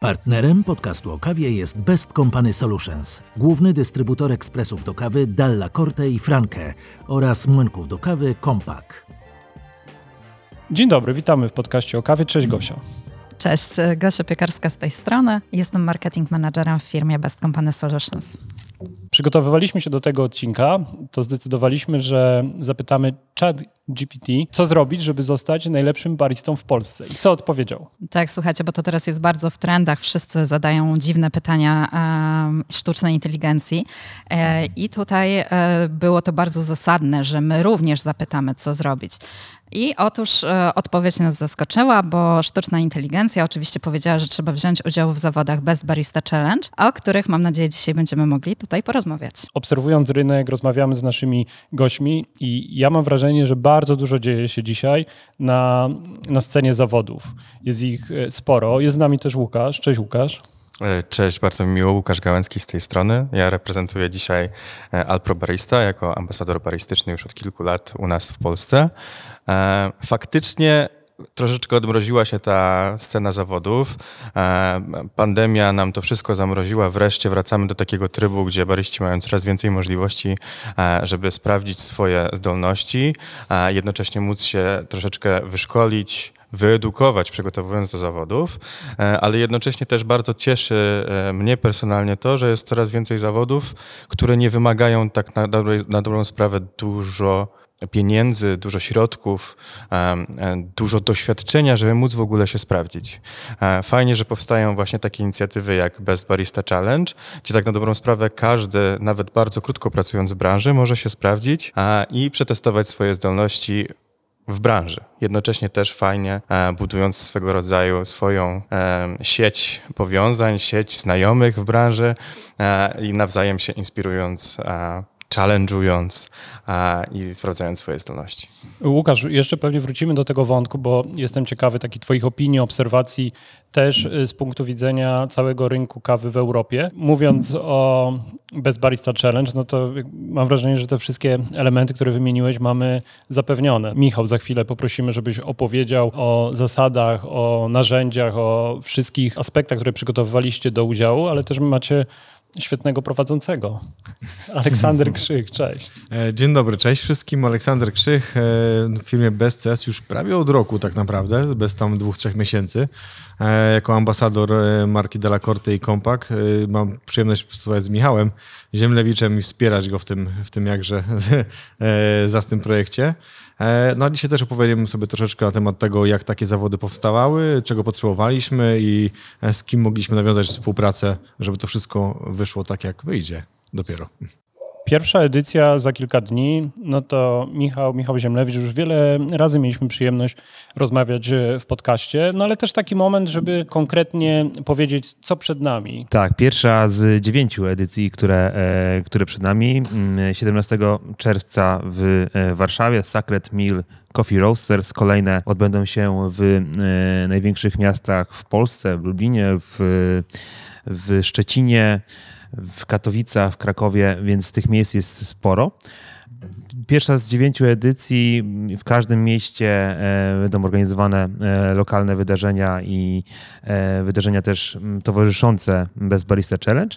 Partnerem podcastu o kawie jest Best Company Solutions, główny dystrybutor ekspresów do kawy Dalla Corte i Franke oraz młynków do kawy Kompak. Dzień dobry, witamy w podcaście o kawie. Cześć Gosia. Cześć, Gosia Piekarska z tej strony. Jestem marketing managerem w firmie Best Company Solutions. Przygotowywaliśmy się do tego odcinka, to zdecydowaliśmy, że zapytamy Chat GPT, co zrobić, żeby zostać najlepszym baristą w Polsce. I co odpowiedział? Tak, słuchajcie, bo to teraz jest bardzo w trendach. Wszyscy zadają dziwne pytania e, sztucznej inteligencji. E, I tutaj e, było to bardzo zasadne, że my również zapytamy, co zrobić. I otóż e, odpowiedź nas zaskoczyła, bo sztuczna inteligencja oczywiście powiedziała, że trzeba wziąć udział w zawodach Best Barista Challenge, o których mam nadzieję dzisiaj będziemy mogli tutaj porozmawiać. Obserwując rynek, rozmawiamy z naszymi gośćmi i ja mam wrażenie, że bardzo dużo dzieje się dzisiaj na, na scenie zawodów. Jest ich e, sporo. Jest z nami też Łukasz. Cześć Łukasz. E, Cześć, bardzo mi miło, Łukasz Gałęcki z tej strony. Ja reprezentuję dzisiaj e, Alpro Barista jako ambasador baristyczny już od kilku lat u nas w Polsce. Faktycznie troszeczkę odmroziła się ta scena zawodów. Pandemia nam to wszystko zamroziła. Wreszcie wracamy do takiego trybu, gdzie baryści mają coraz więcej możliwości, żeby sprawdzić swoje zdolności, jednocześnie móc się troszeczkę wyszkolić, wyedukować, przygotowując do zawodów, e, ale jednocześnie też bardzo cieszy e, mnie personalnie to, że jest coraz więcej zawodów, które nie wymagają tak na, na dobrą sprawę dużo pieniędzy, dużo środków, e, dużo doświadczenia, żeby móc w ogóle się sprawdzić. Fajnie, że powstają właśnie takie inicjatywy jak Best Barista Challenge, gdzie tak na dobrą sprawę każdy, nawet bardzo krótko pracując w branży, może się sprawdzić i przetestować swoje zdolności w branży. Jednocześnie też fajnie e, budując swego rodzaju swoją e, sieć powiązań, sieć znajomych w branży e, i nawzajem się inspirując challenge'ując i sprawdzając swoje zdolności. Łukasz, jeszcze pewnie wrócimy do tego wątku, bo jestem ciekawy takich Twoich opinii, obserwacji też y, z punktu widzenia całego rynku kawy w Europie. Mówiąc o Best Barista Challenge, no to mam wrażenie, że te wszystkie elementy, które wymieniłeś, mamy zapewnione. Michał, za chwilę poprosimy, żebyś opowiedział o zasadach, o narzędziach, o wszystkich aspektach, które przygotowywaliście do udziału, ale też macie świetnego prowadzącego. Aleksander Krzych, cześć. E, dzień dobry, cześć wszystkim. Aleksander Krzych e, w firmie BestCS już prawie od roku tak naprawdę, bez tam dwóch, trzech miesięcy. E, jako ambasador marki Della Corte i Kompak mam przyjemność współpracować z Michałem Ziemlewiczem i wspierać go w tym, w tym jakże zastym projekcie. E, no a dzisiaj też opowiemy sobie troszeczkę na temat tego, jak takie zawody powstawały, czego potrzebowaliśmy i e, z kim mogliśmy nawiązać współpracę, żeby to wszystko wyszło tak, jak wyjdzie dopiero. Pierwsza edycja za kilka dni, no to Michał, Michał Ziemlewicz, już wiele razy mieliśmy przyjemność rozmawiać e, w podcaście, no ale też taki moment, żeby konkretnie powiedzieć, co przed nami. Tak, pierwsza z dziewięciu edycji, które, e, które przed nami. 17 mm, czerwca w e, Warszawie Sacred Mill Coffee Roasters. Kolejne odbędą się w największych miastach w Polsce, w Lublinie, w, w Szczecinie, w Katowicach, w Krakowie, więc tych miejsc jest sporo. Pierwsza z dziewięciu edycji. W każdym mieście e, będą organizowane e, lokalne wydarzenia i e, wydarzenia też towarzyszące Bez Barista Challenge.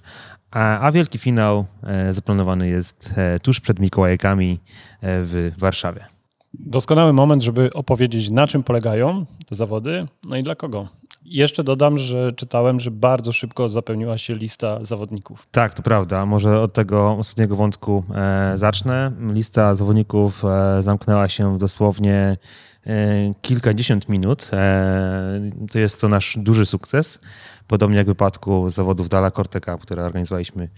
A, wielki finał zaplanowany jest tuż przed Mikołajkami w Warszawie. Doskonały moment, żeby opowiedzieć, na czym polegają te zawody, no i dla kogo. Jeszcze dodam, że czytałem, że bardzo szybko zapełniła się lista zawodników. Tak, to prawda. Może od tego ostatniego wątku e, zacznę. Lista zawodników e, zamknęła się dosłownie e, kilkadziesiąt minut. E, to jest to nasz duży sukces. Podobnie jak w wypadku zawodów Dala Corteca, które organizowaliśmy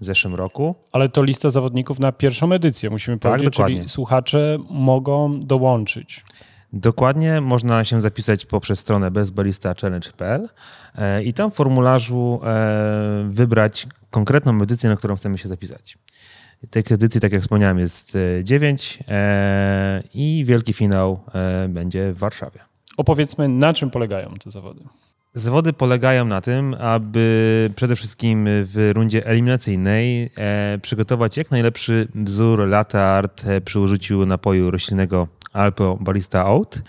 w zeszłym roku. Ale to lista zawodników na pierwszą edycję, musimy tak, powiedzieć, dokładnie. czyli słuchacze mogą dołączyć. Dokładnie można się zapisać poprzez stronę bezbalistachallenge.pl e, i tam w formularzu e, wybrać konkretną edycję, na którą chcemy się zapisać. Tych edycji, tak jak wspomniałem, jest 9 e, i wielki finał będzie w Warszawie. Opowiedzmy, na czym polegają te zawody. Zawody polegają na tym, aby przede wszystkim w rundzie eliminacyjnej przygotować jak najlepszy wzór latte art przy użyciu napoju roślinnego Alpo Barista Out.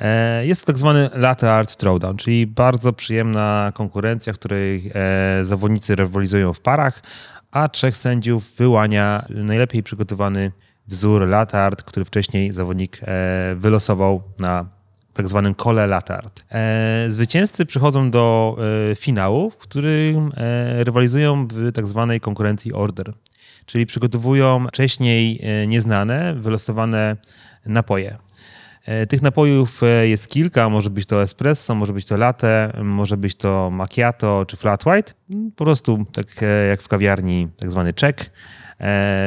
E, jest to tak zwany latte art throwdown, czyli bardzo przyjemna konkurencja, w której e, zawodnicy rywalizują w parach, a trzech sędziów wyłania najlepiej przygotowany wzór latte art, który wcześniej zawodnik e, wylosował na tak zwanym kole latte art. Zwycięzcy przychodzą do finału, w którym rywalizują w tak zwanej konkurencji order, czyli przygotowują wcześniej nieznane, wylosowane napoje. E, tych napojów e, jest kilka, może być to espresso, może być to latte, może być to macchiato czy flat white. Po prostu tak e, jak w kawiarni, tak zwany check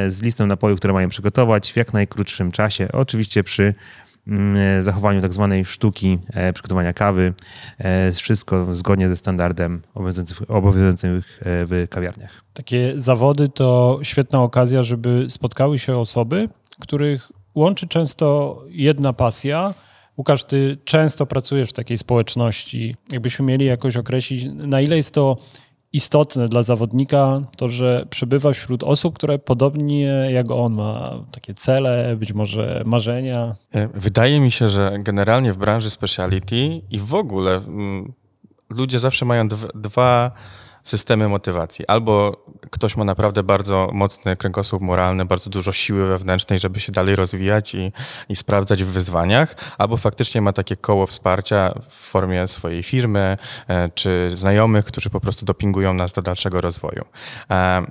z listą napojów, które mają przygotować w jak najkrótszym czasie. Oczywiście przy mm, zachowaniu tak zwanej sztuki przygotowania kawy. Wszystko zgodnie ze standardem obowiązującym w kawiarniach. Takie zawody to świetna okazja, żeby spotkały się osoby, których łączy często jedna pasja. Łukasz, ty często pracujesz w takiej społeczności. Jakbyśmy mieli jakoś określić, na ile jest to istotne dla zawodnika, to że przebywa wśród osób, które podobnie jak on ma takie cele, być może marzenia. E, wydaje mi się, że generalnie w branży speciality i w ogóle mm, ludzie zawsze mają dwa systemy motywacji. Albo ktoś ma naprawdę bardzo mocny kręgosłup moralny, bardzo dużo siły wewnętrznej, żeby się dalej rozwijać i, i sprawdzać w wyzwaniach, albo faktycznie ma takie koło wsparcia w formie swojej firmy e, czy znajomych, którzy po prostu dopingują nas do dalszego rozwoju. E,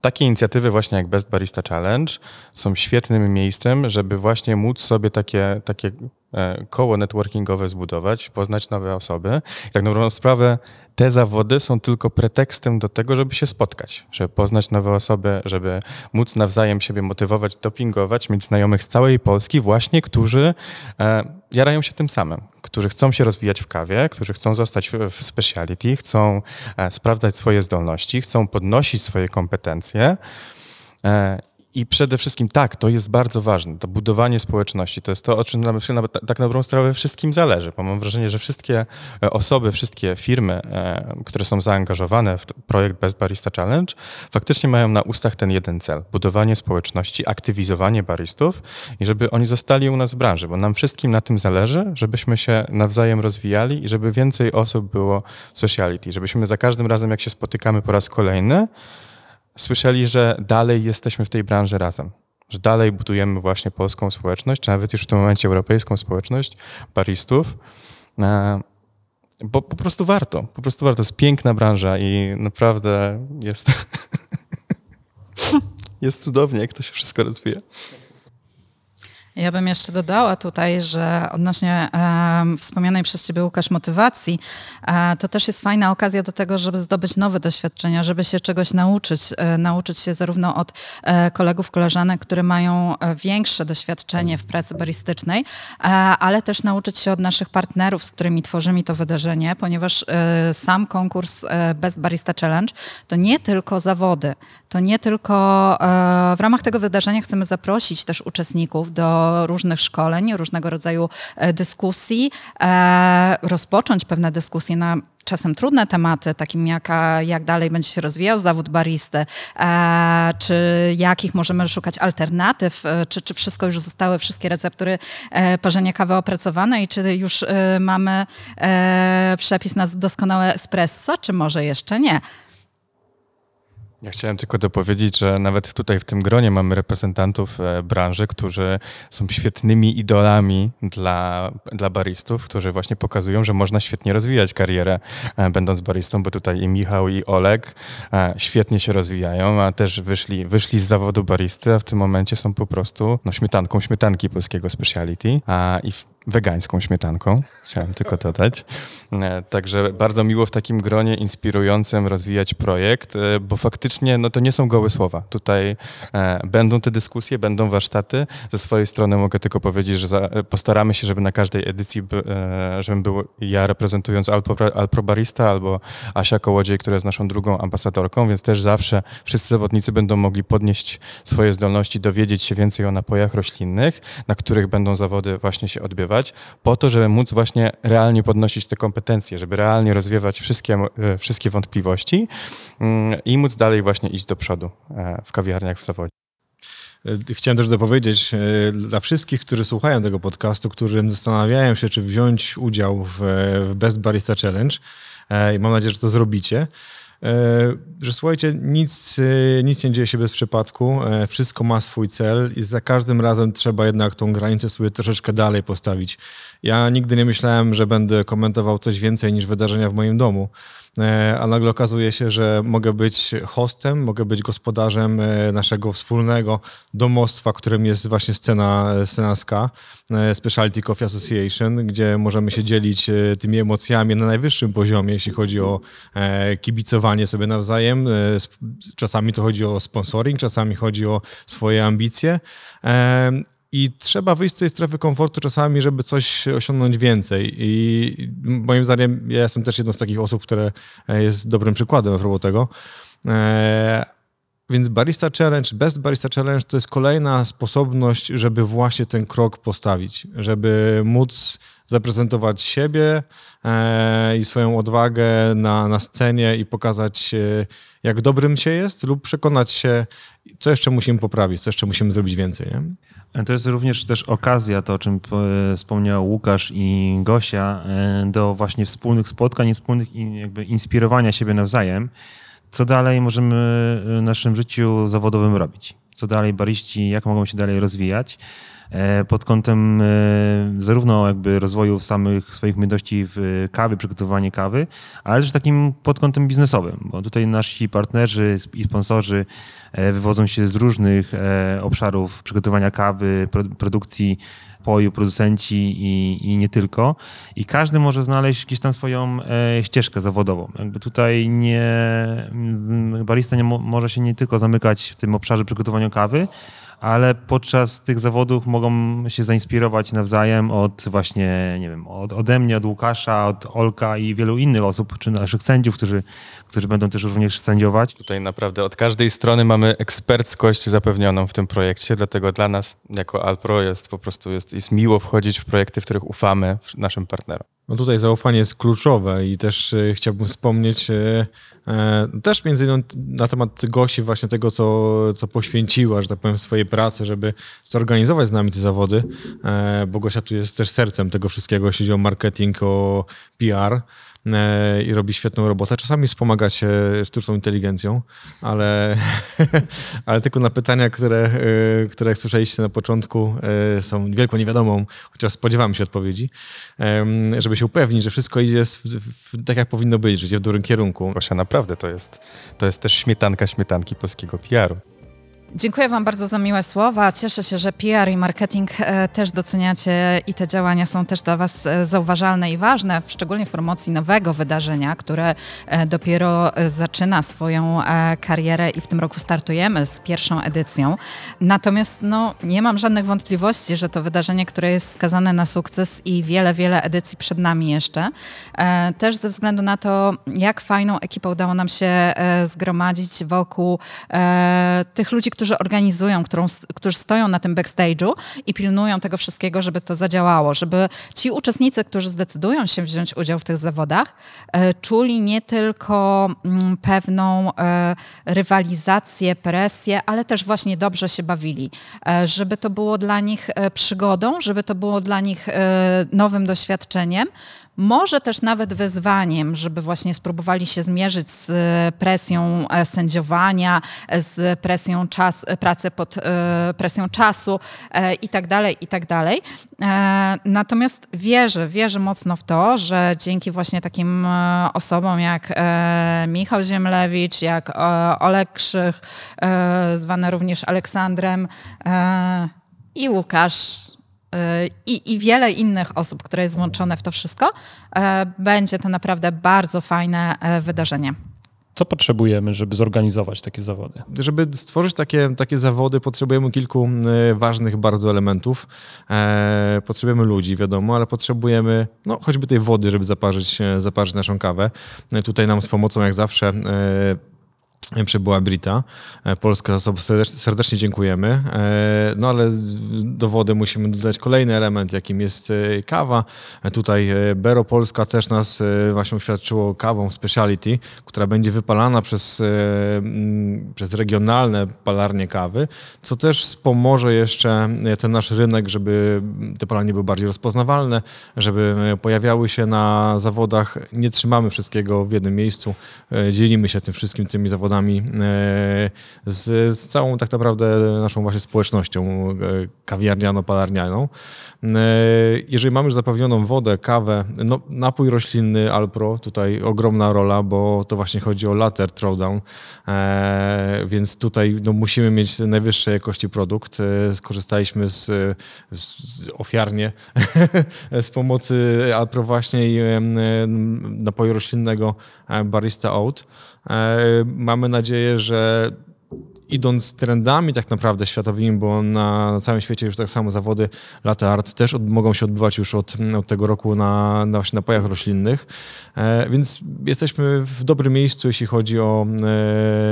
takie inicjatywy właśnie jak Best Barista Challenge są świetnym miejscem, żeby właśnie móc sobie takie, takie koło networkingowe zbudować, poznać nowe osoby. I tak naprawdę sprawę te zawody są tylko pretekstem do tego, żeby się spotkać, żeby poznać nowe osoby, żeby móc nawzajem siebie motywować, dopingować, mieć znajomych z całej Polski właśnie, którzy e, jarają się tym samym, którzy chcą się rozwijać w kawie, którzy chcą zostać w, w speciality, chcą e, sprawdzać swoje zdolności, chcą podnosić swoje kompetencje. I przede wszystkim tak, to jest bardzo ważne. To budowanie społeczności to jest to, o czym nam się nawet tak na dobrą sprawę wszystkim zależy. Bo mam wrażenie, że wszystkie e, osoby, wszystkie firmy, e, które są zaangażowane w projekt Best Barista Challenge, faktycznie mają na ustach ten jeden cel: budowanie społeczności, aktywizowanie baristów i żeby oni zostali u nas w branży, bo nam wszystkim na tym zależy, żebyśmy się nawzajem rozwijali i żeby więcej osób było w sociality, żebyśmy za każdym razem, jak się spotykamy po raz kolejny, słyszeli, że dalej jesteśmy w tej branży razem, że dalej budujemy właśnie polską społeczność, czy nawet już w tym momencie europejską społeczność baristów, e, bo po prostu warto, po prostu warto. To jest piękna branża i naprawdę jest, jest cudownie, jak to się wszystko rozwija. Ja bym jeszcze dodała tutaj, że odnośnie e, wspomnianej przez Ciebie, Łukasz, motywacji, e, to też jest fajna okazja do tego, żeby zdobyć nowe doświadczenia, żeby się czegoś nauczyć. E, nauczyć się zarówno od e, kolegów, koleżanek, które mają e, większe doświadczenie w pracy baristycznej, e, ale też nauczyć się od naszych partnerów, z którymi tworzymy to wydarzenie, ponieważ sam konkurs Best Barista Challenge to nie tylko zawody, to nie tylko w ramach tego wydarzenia chcemy zaprosić też uczestników do różnych szkoleń, różnego rodzaju e, dyskusji, e, rozpocząć pewne dyskusje na czasem trudne tematy, takim jak, jak dalej będzie się rozwijał zawód baristy, e, czy jakich możemy szukać alternatyw, czy, czy wszystko już zostały, wszystkie receptury parzenia kawy opracowane i czy już mamy przepis na doskonałe espresso, czy może jeszcze nie. Ja chciałem tylko dopowiedzieć, że nawet tutaj w tym gronie mamy reprezentantów e, branży, którzy są świetnymi idolami dla, dla baristów, którzy właśnie pokazują, że można świetnie rozwijać karierę e, będąc baristą, bo tutaj i Michał i Oleg e, świetnie się rozwijają, a też wyszli, wyszli z zawodu baristy, a w tym momencie są po prostu no, śmietanką śmietanki polskiego speciality a, i wegańską śmietanką, chciałem tylko dodać. E, także bardzo miło w takim gronie inspirującym rozwijać projekt, e, bo faktycznie no to nie są gołe słowa. Tutaj e, będą te dyskusje, będą warsztaty. Ze swojej strony mogę tylko powiedzieć, że postaramy się, żeby na każdej edycji, żebym był ja reprezentując Alpro, Alpro Barista albo Asia Kołodziej, która jest naszą drugą ambasadorką, więc też zawsze wszyscy zawodnicy będą mogli podnieść swoje zdolności, dowiedzieć się więcej o napojach roślinnych, na których będą zawody właśnie się odbywać po to, żeby móc właśnie realnie podnosić te kompetencje, żeby realnie rozwiewać wszystkie, e, wszystkie wątpliwości mm, i móc dalej właśnie iść do przodu e, w kawiarniach w zawodzie. E, chciałem też dopowiedzieć dla wszystkich, którzy słuchają tego podcastu, którzy zastanawiają się, czy wziąć udział w Best Barista Challenge i mam nadzieję, że to zrobicie, że słuchajcie, nic, nic nie dzieje się bez przypadku, wszystko ma swój cel i za każdym razem trzeba jednak tą granicę sobie troszeczkę dalej postawić. Ja nigdy nie myślałem, że będę komentował coś więcej niż wydarzenia w moim domu. E, a nagle okazuje się, że mogę być hostem, mogę być gospodarzem e, naszego wspólnego domostwa, którym jest właśnie scena, scena SKA, e, Specialty Coffee Association, gdzie możemy się dzielić tymi emocjami na najwyższym poziomie, jeśli chodzi o kibicowanie sobie nawzajem. Czasami to chodzi o sponsoring, czasami chodzi o swoje ambicje. I trzeba wyjść z tej strefy komfortu czasami, żeby coś osiągnąć więcej. I moim zdaniem ja jestem też jedną z takich osób, które e, jest dobrym przykładem a propos tego. E, więc Barista Challenge, Best Barista Challenge to jest kolejna sposobność, żeby właśnie ten krok postawić, żeby móc zaprezentować siebie e, i swoją odwagę na, na scenie i pokazać, jak dobrym się jest, lub przekonać się, co jeszcze musimy poprawić, co jeszcze musimy zrobić więcej. Nie? To jest również też okazja, to o czym wspomniał Łukasz i Gosia, e, do właśnie wspólnych spotkań wspólnych jakby inspirowania siebie nawzajem. Co dalej możemy w naszym życiu zawodowym robić? Co dalej bariści, jak mogą się dalej rozwijać? E, pod kątem e, zarówno jakby rozwoju samych swoich umiejętności w kawy, przygotowanie kawy, ale też takim pod kątem biznesowym, bo tutaj nasi partnerzy i sponsorzy e, wywodzą się z różnych obszarów przygotowania kawy, produkcji poju, producenci i, i, nie tylko. I każdy może znaleźć gdzieś tam swoją ścieżkę zawodową. Jakby tutaj nie, barista nie może się nie tylko zamykać w tym obszarze przygotowania kawy, ale podczas tych zawodów mogą się zainspirować nawzajem od właśnie, nie wiem, od, ode mnie, od Łukasza, od Olka i wielu innych osób, czy naszych sędziów, którzy, którzy będą też również sędziować. Tutaj naprawdę od każdej strony mamy eksperckość zapewnioną w tym projekcie, dlatego dla nas jako Alpro jest po prostu jest, jest miło wchodzić w projekty, w których ufamy naszym partnerom. No tutaj zaufanie jest kluczowe i też e, chciałbym wspomnieć e, też między innymi na temat Gosi właśnie tego, co, co poświęciła, że tak powiem, swojej pracy, żeby zorganizować z nami te zawody, e, bo Gosia tu jest też sercem tego wszystkiego, jeśli chodzi o marketing, o PR. E, i robi świetną robotę. Czasami wspomaga się sztuczną inteligencją, ale, ale tylko na pytania, które, e, które jak słyszeliście na początku, e, są wielką niewiadomą, chociaż spodziewamy się odpowiedzi, żeby się upewnić, że wszystko idzie w, w, tak, jak powinno być, że idzie w dobrym kierunku. Gosia, naprawdę to jest, to jest też śmietanka śmietanki polskiego PR-u. Dziękuję Wam bardzo za miłe słowa. Cieszę się, że PR i marketing e, też doceniacie i te działania są też dla Was e, zauważalne i ważne, szczególnie w promocji nowego wydarzenia, które e, dopiero zaczyna swoją karierę i w tym roku startujemy z pierwszą edycją. Natomiast no, nie mam żadnych wątpliwości, że to wydarzenie, które jest skazane na sukces i wiele, wiele edycji przed nami jeszcze. Też ze względu na to, jak fajną ekipę udało nam się zgromadzić wokół tych ludzi, którzy organizują, którą, którzy stoją na tym backstage'u i pilnują tego wszystkiego, żeby to zadziałało, żeby ci uczestnicy, którzy zdecydują się wziąć udział w tych zawodach, e, czuli nie tylko mm, pewną e, rywalizację, presję, ale też właśnie dobrze się bawili, e, żeby to było dla nich przygodą, żeby to było dla nich nowym doświadczeniem, może też nawet wyzwaniem, żeby właśnie spróbowali się zmierzyć z e, presją e, sędziowania, z presją czas, pracy pod e, presją czasu i tak dalej, i tak dalej. Natomiast wierzę, wierzę mocno w to, że dzięki właśnie takim osobom jak Michał Ziemlewicz, jak Olek Krzych, zwany również Aleksandrem i Łukasz i, i wiele innych osób, które jest włączone w to wszystko, e, będzie to naprawdę bardzo fajne e, wydarzenie. Co potrzebujemy, żeby zorganizować takie zawody? Żeby stworzyć takie, takie zawody, potrzebujemy kilku ważnych bardzo elementów. E, potrzebujemy ludzi, wiadomo, ale potrzebujemy no, choćby tej wody, żeby zaparzyć, zaparzyć naszą kawę. Tutaj nam z pomocą, jak zawsze, przybyła Brita. E, Polska za to serdecznie dziękujemy. E, no ale do wody musimy dodać kolejny element, jakim jest e, kawa. Tutaj Bero Polska też nas właśnie uświadczyło kawą speciality, która będzie wypalana przez, przez regionalne palarnie kawy, co też wspomoże jeszcze ten nasz rynek, żeby te palarnie były bardziej rozpoznawalne, żeby pojawiały się na zawodach. Nie trzymamy wszystkiego w jednym miejscu, dzielimy się tym wszystkim, tymi zawodami E, z, z całą tak naprawdę naszą właśnie społecznością e, kawiarniano-palarnianą. E, jeżeli mamy już zapewnioną wodę, kawę, no, napój roślinny Alpro, tutaj ogromna rola, bo to właśnie chodzi o later throwdown, więc tutaj no, musimy mieć najwyższej jakości produkt. Skorzystaliśmy z, z ofiarnie z pomocy Alpro właśnie i napoju roślinnego Barista Oat. Mamy nadzieję, że idąc trendami tak naprawdę światowymi, bo na całym świecie już tak samo zawody latte art też od, mogą się odbywać już od, od tego roku na, na właśnie napojach roślinnych, e, więc jesteśmy w dobrym miejscu, jeśli chodzi o,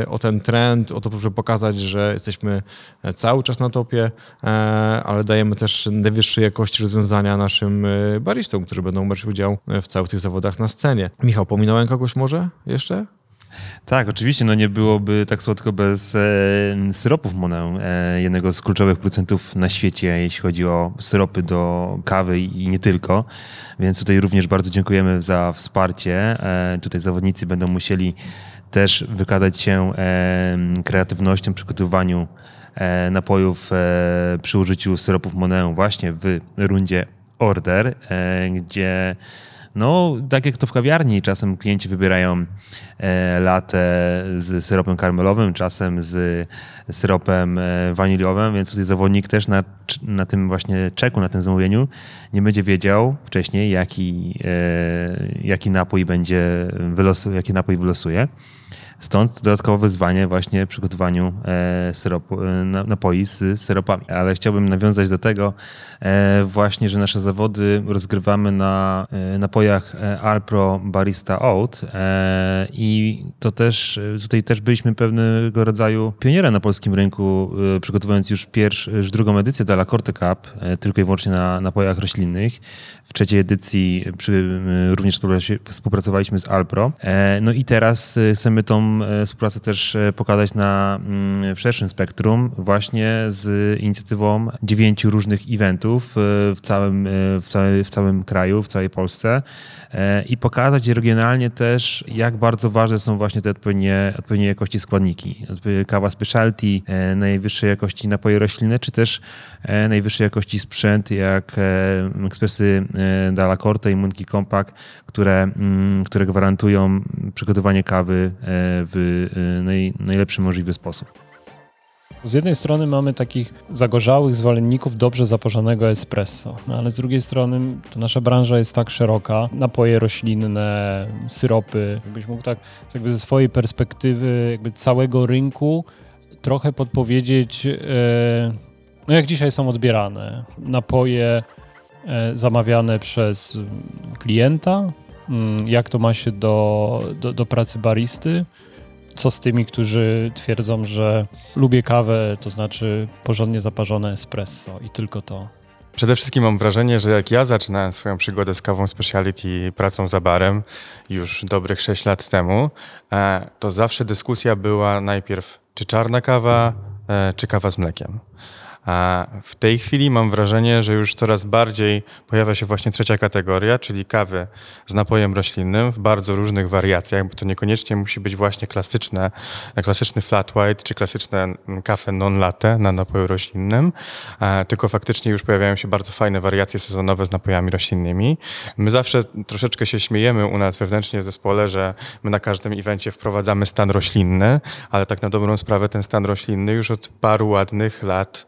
e, o ten trend, o to, żeby pokazać, że jesteśmy cały czas na topie, e, ale dajemy też najwyższej jakości rozwiązania naszym e, baristom, którzy będą brać udział w całych tych zawodach na scenie. Michał, pominąłem kogoś może jeszcze? Tak, oczywiście, no nie byłoby tak słodko bez e, syropów Monę, e, jednego z kluczowych producentów na świecie, jeśli chodzi o syropy do kawy i nie tylko. Więc tutaj również bardzo dziękujemy za wsparcie. E, tutaj zawodnicy będą musieli też wykazać się e, kreatywnością w przygotowaniu e, napojów e, przy użyciu syropów Monę właśnie w rundzie Order, gdzie no, tak jak to w kawiarni, czasem klienci wybierają e, latę z syropem karmelowym, czasem z syropem e, waniliowym, więc tutaj zawodnik też na, na tym właśnie czeku, na tym zamówieniu nie będzie wiedział wcześniej, jaki, e, jaki napój będzie wylosu, jaki napój wylosuje. Stąd dodatkowe wyzwanie właśnie przygotowaniu e, syropu, e, napoi z syropami. Ale chciałbym nawiązać do tego e, właśnie, że nasze zawody rozgrywamy na napojach Alpro Barista Oat i to też, tutaj też byliśmy pewnego rodzaju pionierem na polskim rynku, przygotowując już, pierwszy, już drugą edycję Dalla Corte Cup, tylko i wyłącznie na napojach roślinnych. W trzeciej edycji przy, również współpracowaliśmy z Alpro. No i teraz chcemy tą E, współpracę też e, pokazać na mm, w szerszym spektrum właśnie z inicjatywą dziewięciu różnych eventów e, w całym, w, całej, w całym kraju, w całej Polsce i pokazać regionalnie też, jak bardzo ważne są właśnie te odpowiednie, odpowiednie jakości składniki. Kawa specialty, najwyższej jakości napoje roślinne, czy też najwyższej jakości sprzęt, jak ekspresy Dalla Corte i Munki Compact, które, mm, które gwarantują przygotowanie kawy w e, naj, najlepszy możliwy sposób. Z jednej strony mamy takich zagorzałych zwolenników dobrze zaporzonego espresso, no ale z drugiej strony to nasza branża jest tak szeroka, napoje roślinne, syropy, jakbyś mógł tak jakby ze swojej perspektywy jakby całego rynku trochę podpowiedzieć, e, no jak dzisiaj są odbierane napoje e, zamawiane przez klienta, mm, jak to ma się do, do, do pracy baristy, co z tymi, którzy twierdzą, że lubię kawę, to znaczy porządnie zaparzone espresso i tylko to? Przede wszystkim mam wrażenie, że jak ja zaczynałem swoją przygodę z kawą speciality pracą za barem już dobrych 6 lat temu, e, to zawsze dyskusja była najpierw czy czarna kawa, e, czy kawa z mlekiem. A w tej chwili mam wrażenie, że już coraz bardziej pojawia się właśnie trzecia kategoria, czyli kawy z napojem roślinnym w bardzo różnych wariacjach, bo to niekoniecznie musi być właśnie klasyczne, klasyczny flat white czy klasyczne kafe non-latte na napoju roślinnym, tylko faktycznie już pojawiają się bardzo fajne wariacje sezonowe z napojami roślinnymi. My zawsze troszeczkę się śmiejemy u nas wewnętrznie w zespole, że my na każdym evencie wprowadzamy stan roślinny, ale tak na dobrą sprawę ten stan roślinny już od paru ładnych lat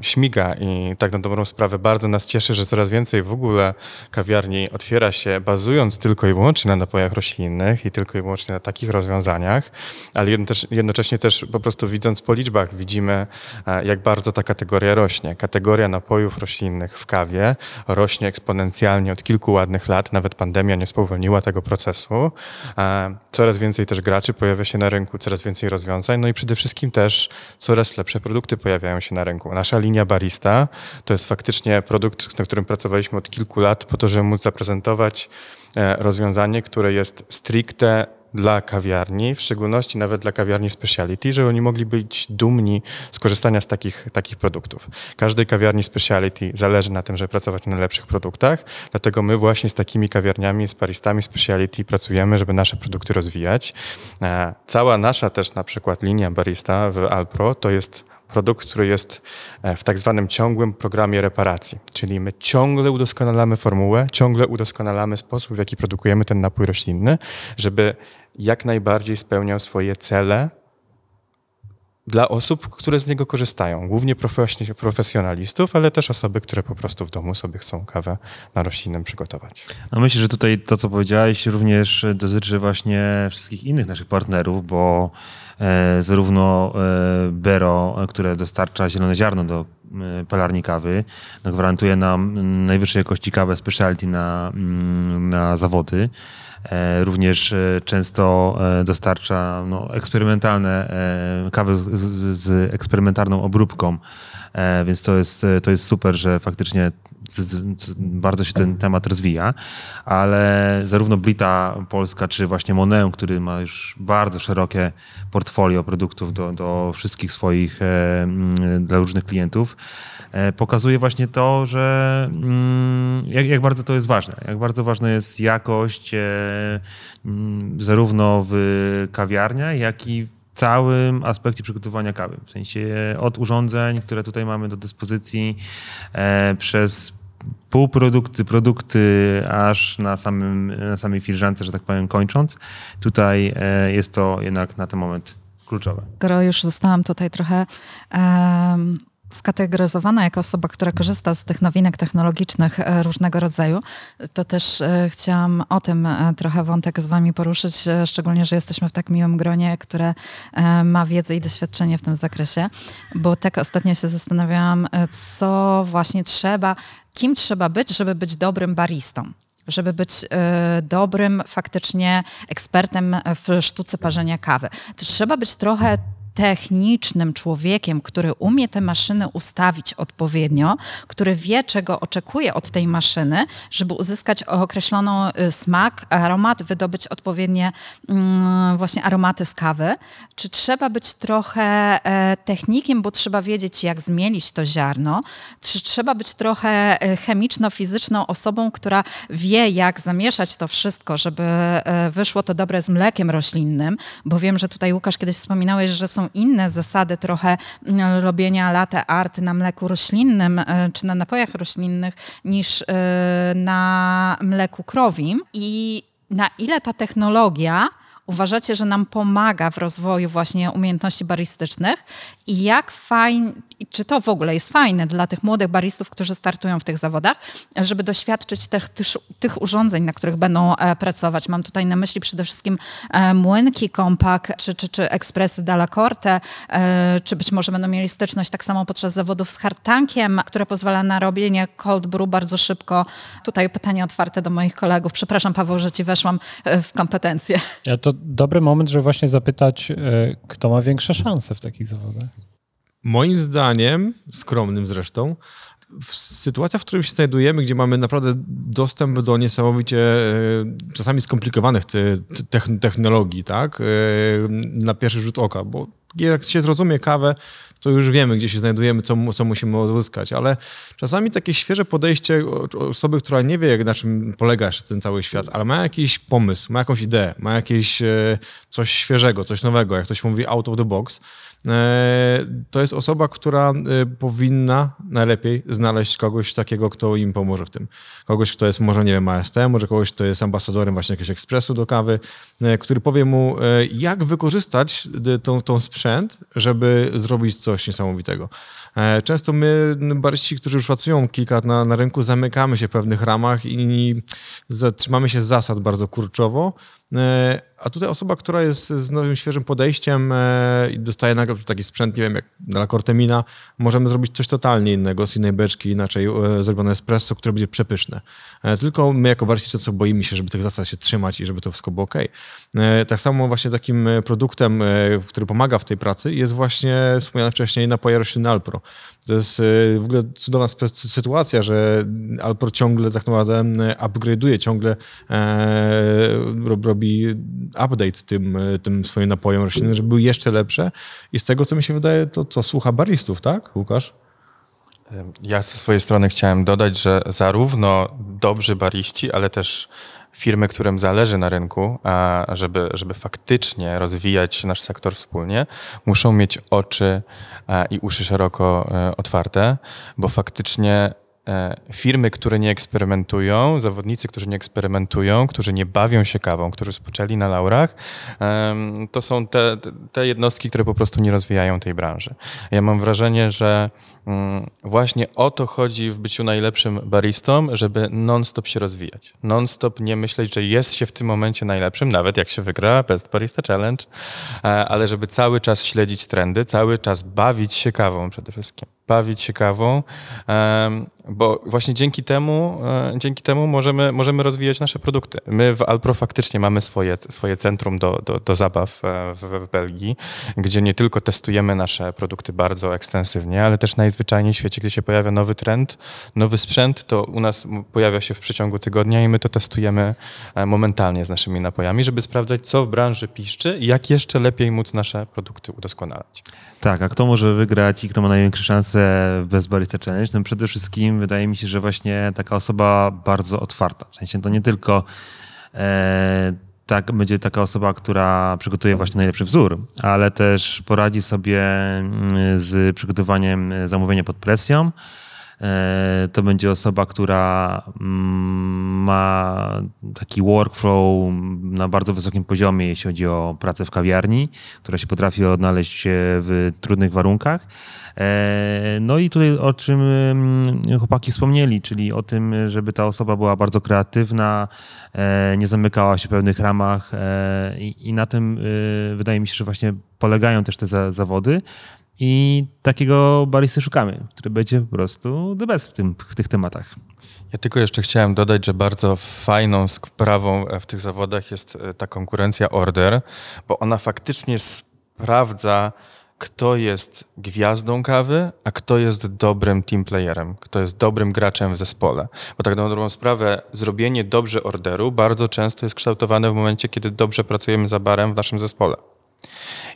śmiga i tak na dobrą sprawę bardzo nas cieszy, że coraz więcej w ogóle kawiarni otwiera się bazując tylko i wyłącznie na napojach roślinnych i tylko i wyłącznie na takich rozwiązaniach, ale jednocześnie też po prostu widząc po liczbach widzimy, e, jak bardzo ta kategoria rośnie. Kategoria napojów roślinnych w kawie rośnie eksponencjalnie od kilku ładnych lat, nawet pandemia nie spowolniła tego procesu. E, coraz więcej też graczy pojawia się na rynku, coraz więcej rozwiązań, no i przede wszystkim też coraz lepsze produkty pojawiają się na rynku. Nasza linia Barista to jest faktycznie produkt, na którym pracowaliśmy od kilku lat po to, żeby móc zaprezentować e, rozwiązanie, które jest stricte dla kawiarni, w szczególności nawet dla kawiarni speciality, żeby oni mogli być dumni z korzystania z takich, takich produktów. Każdej kawiarni speciality zależy na tym, żeby pracować na lepszych produktach, dlatego my właśnie z takimi kawiarniami, z baristami speciality pracujemy, żeby nasze produkty rozwijać. E, cała nasza też na przykład linia barista w Alpro to jest produkt, który jest e, w tak zwanym ciągłym programie reparacji. Czyli my ciągle udoskonalamy formułę, ciągle udoskonalamy sposób, w jaki produkujemy ten napój roślinny, żeby jak najbardziej spełniał swoje cele dla osób, które z niego korzystają. Głównie profesjonalistów, ale też osoby, które po prostu w domu sobie chcą kawę na roślinnym przygotować. Myślę, że tutaj to, co powiedziałeś, również dotyczy właśnie wszystkich innych naszych partnerów, bo e, zarówno e, Bero, które dostarcza zielone ziarno do e, pelarni kawy, no, gwarantuje nam najwyższej jakości kawę specialty na, mm, na zawody. E, również e, często e, dostarcza no, eksperymentalne kawy z, z, z eksperymentalną obróbką, więc to jest, to jest super, że faktycznie bardzo się ten temat rozwija, ale zarówno Blita Polska, czy właśnie Moneum, który ma już bardzo szerokie portfolio produktów do, do wszystkich swoich, dla różnych klientów, pokazuje właśnie to, że mm, jak, jak bardzo to jest ważne, jak bardzo ważna jest jakość zarówno w kawiarniach, jak i całym aspekcie przygotowania kawy. W sensie od urządzeń, które tutaj mamy do dyspozycji, e, przez półprodukty, produkty, aż na, samym, na samej filiżance, że tak powiem, kończąc. Tutaj e, jest to jednak na ten moment kluczowe. Skoro już zostałam tutaj trochę skategoryzowana jako osoba, która korzysta z tych nowinek technologicznych e, różnego rodzaju, to też e, chciałam o tym e, trochę wątek z wami poruszyć, szczególnie, że jesteśmy w tak miłym gronie, które ma wiedzę i doświadczenie w tym zakresie, bo tak ostatnio się zastanawiałam, co właśnie trzeba, kim trzeba być, żeby być dobrym baristą żeby być y, dobrym faktycznie ekspertem w sztuce parzenia kawy. To trzeba być trochę technicznym człowiekiem, który umie te maszyny ustawić odpowiednio, który wie, czego oczekuje od tej maszyny, żeby uzyskać określoną y, smak, aromat, wydobyć odpowiednie mm, właśnie aromaty z kawy. Czy trzeba być trochę e, technikiem, bo trzeba wiedzieć, jak zmielić to ziarno? Czy trzeba być trochę e, chemiczno-fizyczną osobą, która wie, jak zamieszać to wszystko, żeby e, wyszło to dobre z mlekiem roślinnym? Bo wiem, że tutaj Łukasz kiedyś wspominałeś, że są inne zasady trochę mm, robienia latte art na mleku roślinnym e, czy na napojach roślinnych niż e, na mleku krowim. I na ile ta technologia uważacie, że nam pomaga w rozwoju właśnie umiejętności baristycznych i jak fajnie, czy to w ogóle jest fajne dla tych młodych baristów, którzy startują w tych zawodach, żeby doświadczyć tych, tych, tych urządzeń, na których będą e, pracować. Mam tutaj na myśli przede wszystkim e, młynki Kompak, czy, czy, czy ekspresy Dalla Corte, e, czy być może będą mieli styczność tak samo podczas zawodów z hardtankiem, które pozwala na robienie cold brew bardzo szybko. Tutaj pytanie otwarte do moich kolegów. Przepraszam Paweł, że ci weszłam w kompetencje. Ja to dobry moment, żeby właśnie zapytać, kto ma większe szanse w takich zawodach. Moim zdaniem, skromnym zresztą, w sytuacja, w której się znajdujemy, gdzie mamy naprawdę dostęp do niesamowicie e, czasami skomplikowanych te, technologii, tak, e, na pierwszy rzut oka, bo jak się zrozumie kawę, to już wiemy, gdzie się znajdujemy, co, co musimy uzyskać, ale czasami takie świeże podejście osoby, która nie wie, na czym polega ten cały świat, ale ma jakiś pomysł, ma jakąś ideę, ma jakieś e, coś świeżego, coś nowego, jak ktoś mówi out of the box, to jest osoba, która e, powinna najlepiej znaleźć kogoś takiego, kto im pomoże w tym. Kogoś, kto jest może, nie wiem, AST, może kogoś, kto jest ambasadorem właśnie jakiegoś ekspresu do kawy, e, który powie mu, jak wykorzystać tą, tą sprzęt, żeby zrobić coś niesamowitego. E, często my, baryści, którzy już pracują kilka lat na, na rynku, zamykamy się w pewnych ramach i zatrzymamy się zasad bardzo kurczowo, e, a tutaj osoba, która jest z nowym, świeżym podejściem e, i dostaje nagle taki sprzęt, nie wiem, jak na Cortemina, możemy zrobić coś totalnie innego, z innej beczki, inaczej zrobione espresso, które będzie przepyszne. Tylko my jako baryści często boimy się, żeby tych zasad się trzymać i żeby to wszystko było ok. Tak samo właśnie takim produktem, który pomaga w tej pracy jest właśnie wspomniane wcześniej napoje roślinne Alpro. To jest e, w ogóle cudowna sytuacja, że Alpro ciągle tak naprawdę upgrade'uje, ciągle e, robi update tym, tym swoim napojom roślinnym, żeby były jeszcze lepsze. I z tego, co mi się wydaje, to co słucha baristów, tak, Łukasz? Ja ze swojej strony chciałem dodać, że zarówno dobrzy bariści, ale też firmy, którym zależy na rynku, a żeby, żeby faktycznie rozwijać nasz sektor wspólnie, muszą mieć oczy i uszy szeroko e, otwarte, bo faktycznie E, firmy, które nie eksperymentują, zawodnicy, którzy nie eksperymentują, którzy nie bawią się kawą, którzy spoczęli na laurach, to są te, te jednostki, które po prostu nie rozwijają tej branży. Ja mam wrażenie, że mm, właśnie o to chodzi w byciu najlepszym baristą, żeby non-stop się rozwijać. Non-stop nie myśleć, że jest się w tym momencie najlepszym, nawet jak się wygra Best Barista Challenge, e, ale żeby cały czas śledzić trendy, cały czas bawić się kawą przede wszystkim bawić się kawą, bo właśnie dzięki temu, e, dzięki temu możemy, możemy rozwijać nasze produkty. My w Alpro faktycznie mamy swoje, swoje centrum do, do, do zabaw e, w, w Belgii, gdzie nie tylko testujemy nasze produkty bardzo ekstensywnie, ale też najzwyczajniej w świecie, gdy się pojawia nowy trend, nowy sprzęt, to u nas pojawia się w przeciągu tygodnia i my to testujemy e, momentalnie z naszymi napojami, żeby sprawdzać, co w branży piszczy i jak jeszcze lepiej móc nasze produkty udoskonalać. Tak, a kto może wygrać i kto ma największe szanse w Best Barista Challenge? No przede wszystkim wydaje mi się, że właśnie taka osoba bardzo otwarta. W sensie to nie tylko e, tak, będzie taka osoba, która przygotuje właśnie najlepszy wzór, ale też poradzi sobie mm, z przygotowaniem zamówienia pod presją, E, to będzie osoba, która mm, ma taki workflow na bardzo wysokim poziomie, jeśli chodzi o pracę w kawiarni, która się potrafi odnaleźć w trudnych warunkach. E, no i tutaj o czym mm, chłopaki wspomnieli, czyli o tym, żeby ta osoba była bardzo kreatywna, e, nie zamykała się w pewnych ramach i na tym wydaje mi się, że właśnie polegają też te zawody. I takiego baristy szukamy, który będzie po prostu the best w, tym, w tych tematach. Ja tylko jeszcze chciałem dodać, że bardzo fajną sprawą w tych zawodach jest e, ta konkurencja order, bo ona faktycznie sprawdza, kto jest gwiazdą kawy, a kto jest dobrym team playerem, kto jest dobrym graczem w zespole. Bo tak na dobrą sprawę, zrobienie dobrze orderu bardzo często jest kształtowane w momencie, kiedy dobrze pracujemy za barem w naszym zespole.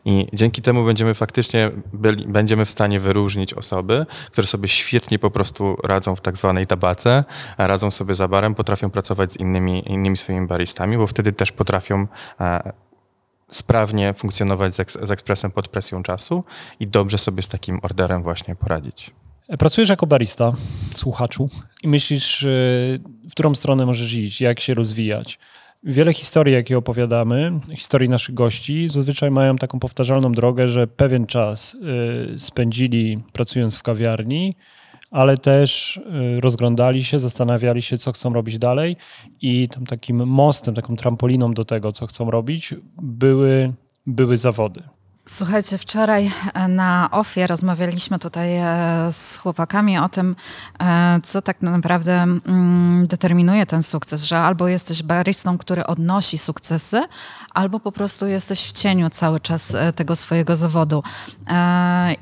I dzięki temu będziemy faktycznie byli, będziemy w stanie wyróżnić osoby, które sobie świetnie po prostu radzą w tak zwanej tabace, radzą sobie za barem, potrafią pracować z innymi, innymi swoimi baristami, bo wtedy też potrafią e, sprawnie funkcjonować z, eks, z ekspresem pod presją czasu i dobrze sobie z takim orderem właśnie poradzić. Pracujesz jako barista, słuchaczu, i myślisz, w którą stronę możesz iść, jak się rozwijać. Wiele historii, jakie opowiadamy, historii naszych gości, zazwyczaj mają taką powtarzalną drogę, że pewien czas y, spędzili pracując w kawiarni, ale też y, rozglądali się, zastanawiali się, co chcą robić dalej i tam takim mostem, taką trampoliną do tego, co chcą robić, były, były zawody. Słuchajcie, wczoraj e, na OFIE rozmawialiśmy tutaj e, z chłopakami o tym, e, co tak naprawdę mm, determinuje ten sukces, że albo jesteś baristą, który odnosi sukcesy, albo po prostu jesteś w cieniu cały czas tego swojego zawodu.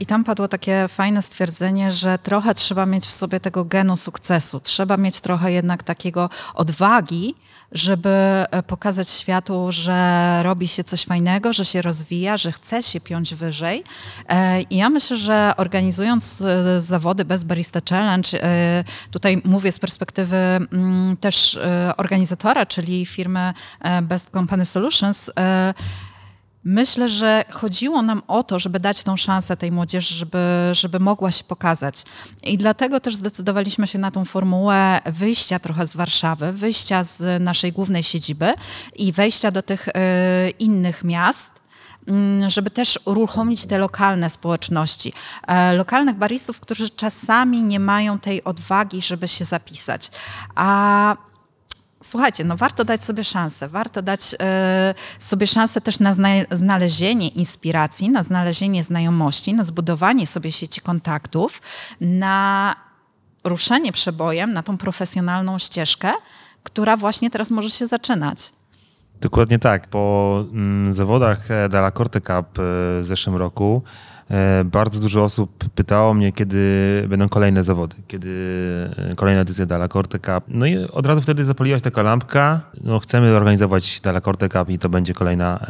I tam padło takie fajne stwierdzenie, że trochę trzeba mieć w sobie tego genu sukcesu, trzeba mieć trochę jednak takiego odwagi, żeby e, pokazać światu, że robi się coś fajnego, że się rozwija, że chce się piąć wyżej. E, I ja myślę, że organizując e, zawody bez Barista Challenge, tutaj mówię z perspektywy mm, też organizatora, czyli firmy Best Company Solutions, Myślę, że chodziło nam o to, żeby dać tą szansę tej młodzieży, żeby, żeby mogła się pokazać. I dlatego też zdecydowaliśmy się na tą formułę wyjścia trochę z Warszawy, wyjścia z naszej głównej siedziby i wejścia do tych y, innych miast mm, żeby też uruchomić te lokalne społeczności. E, lokalnych baristów, którzy czasami nie mają tej odwagi, żeby się zapisać. A Słuchajcie, no warto dać sobie szansę, warto dać e, sobie szansę też na zna znalezienie inspiracji, na znalezienie znajomości, na zbudowanie sobie sieci kontaktów, na ruszenie przebojem, na tą profesjonalną ścieżkę, która właśnie teraz może się zaczynać. Dokładnie tak. Po mm, zawodach Della Corte Cup e, w zeszłym roku bardzo dużo osób pytało mnie, kiedy będą kolejne zawody, kiedy kolejna edycja Della Corte Cup. No i od razu wtedy zapaliła się taka lampka. No, chcemy organizować Della Corte Cup i to będzie kolejna,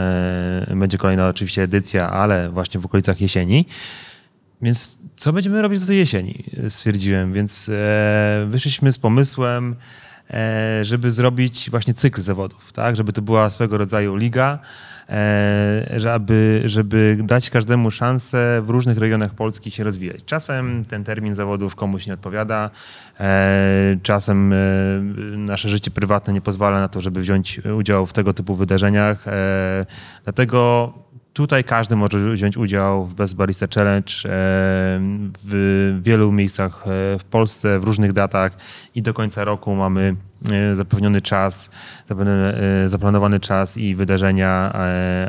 będzie kolejna oczywiście edycja, ale właśnie w okolicach jesieni. Więc co będziemy robić do tej jesieni? Stwierdziłem, więc wyszliśmy z pomysłem, E, żeby zrobić właśnie cykl zawodów, tak? żeby to była swego rodzaju liga, e, żeby, żeby dać każdemu szansę w różnych regionach Polski się rozwijać. Czasem ten termin zawodów komuś nie odpowiada, e, czasem nasze życie prywatne nie pozwala na to, żeby wziąć udział w tego typu wydarzeniach. Dlatego Tutaj każdy może wziąć udział w Best Barista Challenge e, w wielu miejscach e, w Polsce, w różnych datach i do końca roku mamy e, zapewniony czas, zaplanowany czas i wydarzenia,